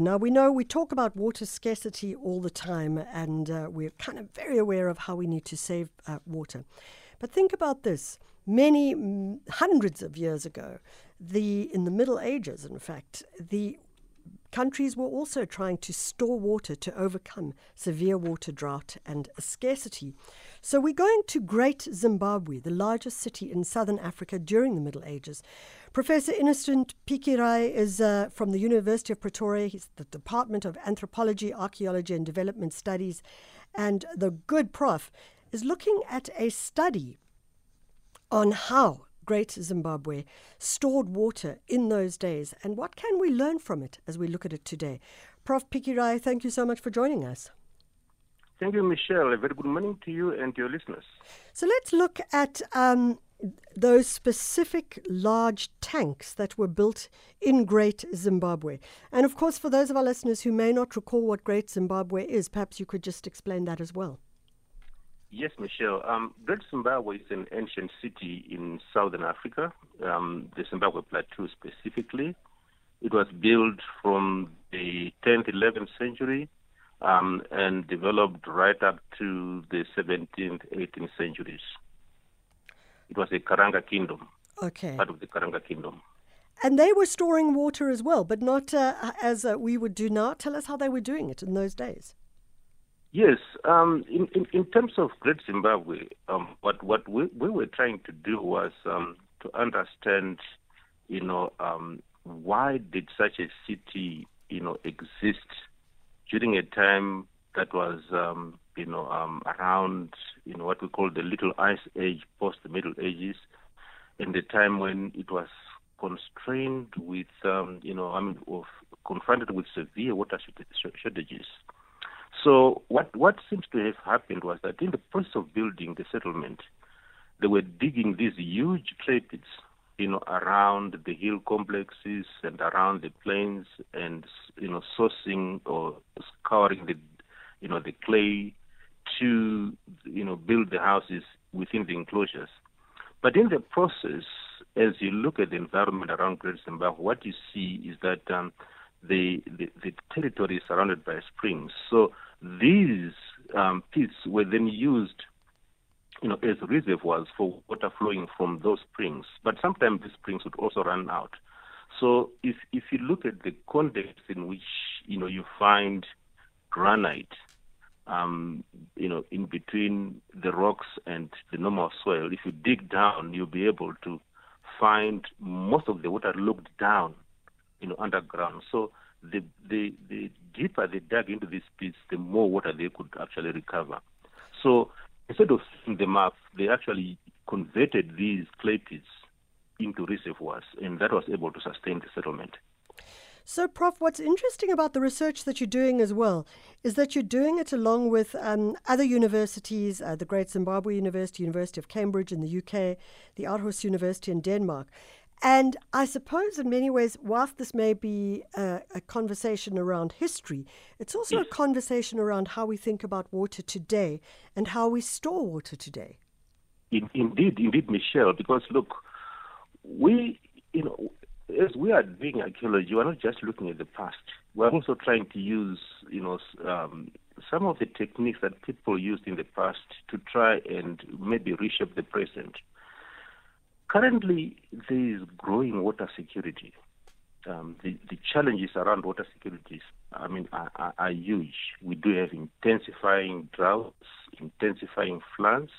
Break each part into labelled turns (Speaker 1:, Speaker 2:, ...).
Speaker 1: Now, we know we talk about water scarcity all the time, and uh, we're kind of very aware of how we need to save uh, water. But think about this many mm, hundreds of years ago, the, in the Middle Ages, in fact, the countries were also trying to store water to overcome severe water drought and scarcity. So we're going to Great Zimbabwe, the largest city in southern Africa during the Middle Ages. Professor Innocent Pikirayi is uh, from the University of Pretoria. He's the Department of Anthropology, Archaeology and Development Studies. And the good prof is looking at a study on how Great Zimbabwe stored water in those days and what can we learn from it as we look at it today. Prof. Pikirayi, thank you so much for joining us.
Speaker 2: Thank you, Michelle. A very good morning to you and your listeners.
Speaker 1: So let's look at um, those specific large tanks that were built in Great Zimbabwe. And of course, for those of our listeners who may not recall what Great Zimbabwe is, perhaps you could just explain that as well.
Speaker 2: Yes, Michelle. Um, Great Zimbabwe is an ancient city in southern Africa, um, the Zimbabwe Plateau specifically. It was built from the 10th, 11th century um, and developed right up to the 17th, 18th centuries. It was a Karanga kingdom.
Speaker 1: Okay.
Speaker 2: Part of the Karanga kingdom.
Speaker 1: And they were storing water as well, but not uh, as uh, we would do now. Tell us how they were doing it in those days.
Speaker 2: Yes, um, in, in, in, terms of Great Zimbabwe, um, what what we, we were trying to do was um, to understand, you know, um, why did such a city, you know, exist during a time that was, um, you know, um, around, you know, what we call the Little Ice Age, post the Middle Ages, in the time when it was constrained with, you know, I mean, of, confronted with severe water shortages. So what what seems to have happened was that in the process of building the settlement, they were digging these huge clay pits you know, around the hill complexes and around the plains and, you know, sourcing or scouring the, you know, the clay to, you know, build the houses within the enclosures. But in the process, as you look at the environment around Great Zimbabwe, what you see is that um, the, the, the territory is surrounded by springs. So these um, pits were then used you know, as reservoirs for water flowing from those springs. But sometimes the springs would also run out. So if if you look at the context in which you know you find granite, um, you know, in between the rocks and the normal soil, if you dig down, you'll be able to find most of the water looked down, you know, underground. So the the the deeper they dug into these pits, the more water they could actually recover. So instead of filling them up, they actually converted these clay pits into reservoirs, and that was able to sustain the settlement.
Speaker 1: So, Prof, what's interesting about the research that you're doing as well is that you're doing it along with um, other universities, uh, the Great Zimbabwe University, University of Cambridge in the UK, the Aarhus University in Denmark. And I suppose, in many ways, whilst this may be a, a conversation around history, it's also yes. a conversation around how we think about water today and how we store water today.
Speaker 2: In, indeed, indeed, Michelle, because look, we, you know, as we are doing archaeology, we're not just looking at the past. We're also trying to use, you know, um, some of the techniques that people used in the past to try and maybe reshape the present. Currently, there is growing water security. Um, the, the, challenges around water security, I mean, are, are, are, huge. We do have intensifying droughts, intensifying floods.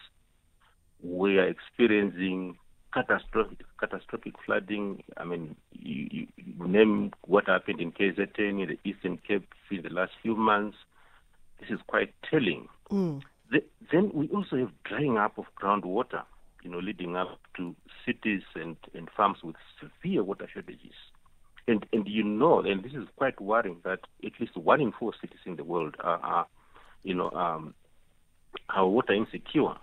Speaker 2: We are experiencing catastrophic, catastrophic flooding. I mean, you, you name what happened in KZN in the Eastern Cape in the last few months. This is quite telling. Mm. The, then we also have drying up of groundwater you know, leading up to cities and, and farms with severe water shortages. And, and you know, and this is quite worrying that at least one in four cities in the world are, are you know, um, are water insecure.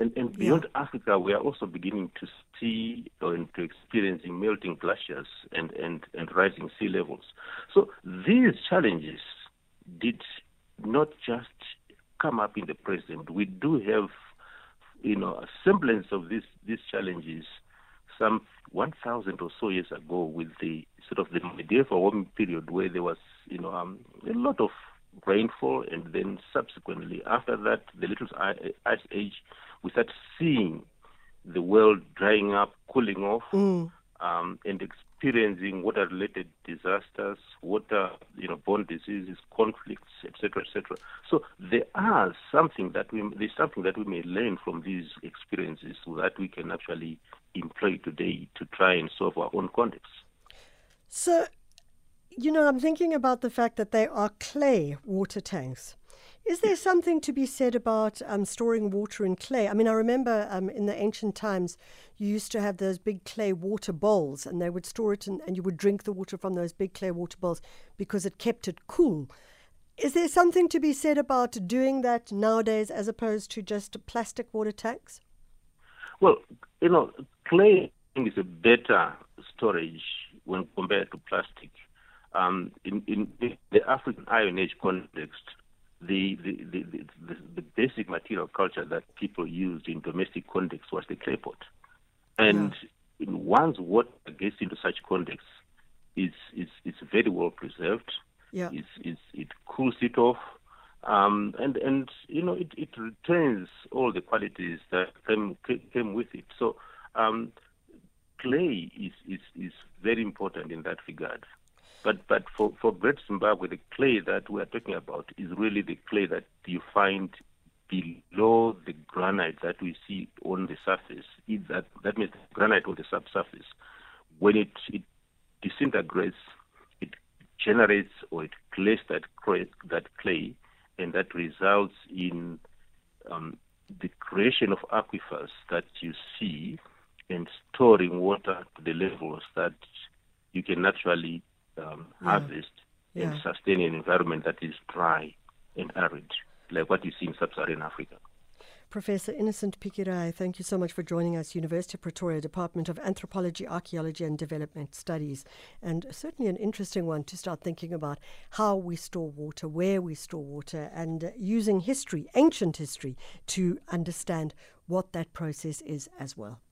Speaker 2: And, and beyond yeah. Africa, we are also beginning to see and to experiencing melting glaciers and, and, and rising sea levels. So these challenges did not just come up in the present. We do have you know, a semblance of these these challenges some 1,000 or so years ago with the sort of the medieval warming period where there was, you know, um, a lot of rainfall, and then subsequently after that, the little ice age, we start seeing the world drying up, cooling off, mm. um, and experiencing water-related disasters, water, you know, borne diseases, conflicts, etc., etc. So there are something that we there's something that we may learn from these experiences so that we can actually employ today to try and solve our own contexts.
Speaker 1: So, you know, I'm thinking about the fact that they are clay water tanks. Is there something to be said about um, storing water in clay? I mean, I remember um, in the ancient times, you used to have those big clay water bowls, and they would store it, in, and you would drink the water from those big clay water bowls because it kept it cool. Is there something to be said about doing that nowadays as opposed to just plastic water tanks?
Speaker 2: Well, you know, clay is a better storage when compared to plastic. Um, in, in, the African Iron Age context, the, the, the, the, basic material culture that people used in domestic context was the clay pot. And once water gets into such context, it's, it's, it's very well preserved. Yeah. It's, it's, it cools it off. Um, and, and, you know, it, it retains all the qualities that came, came with it. So um, clay is, is, is very important in that regard. But but for, for Great Zimbabwe, the clay that we are talking about is really the clay that you find below the granite that we see on the surface. It, that that means granite on the subsurface. When it, it disintegrates, it generates or it clays that that clay, and that results in um, the creation of aquifers that you see and storing water to the levels that you can naturally um, yeah. harvest yeah. and sustain an environment that is dry and arid, like what you see in sub-Saharan Africa.
Speaker 1: Professor Innocent Pikirayi, thank you so much for joining us. University of Pretoria Department of Anthropology, Archaeology and Development Studies. And certainly an interesting one to start thinking about how we store water, where we store water, and using history, ancient history, to understand what that process is as well.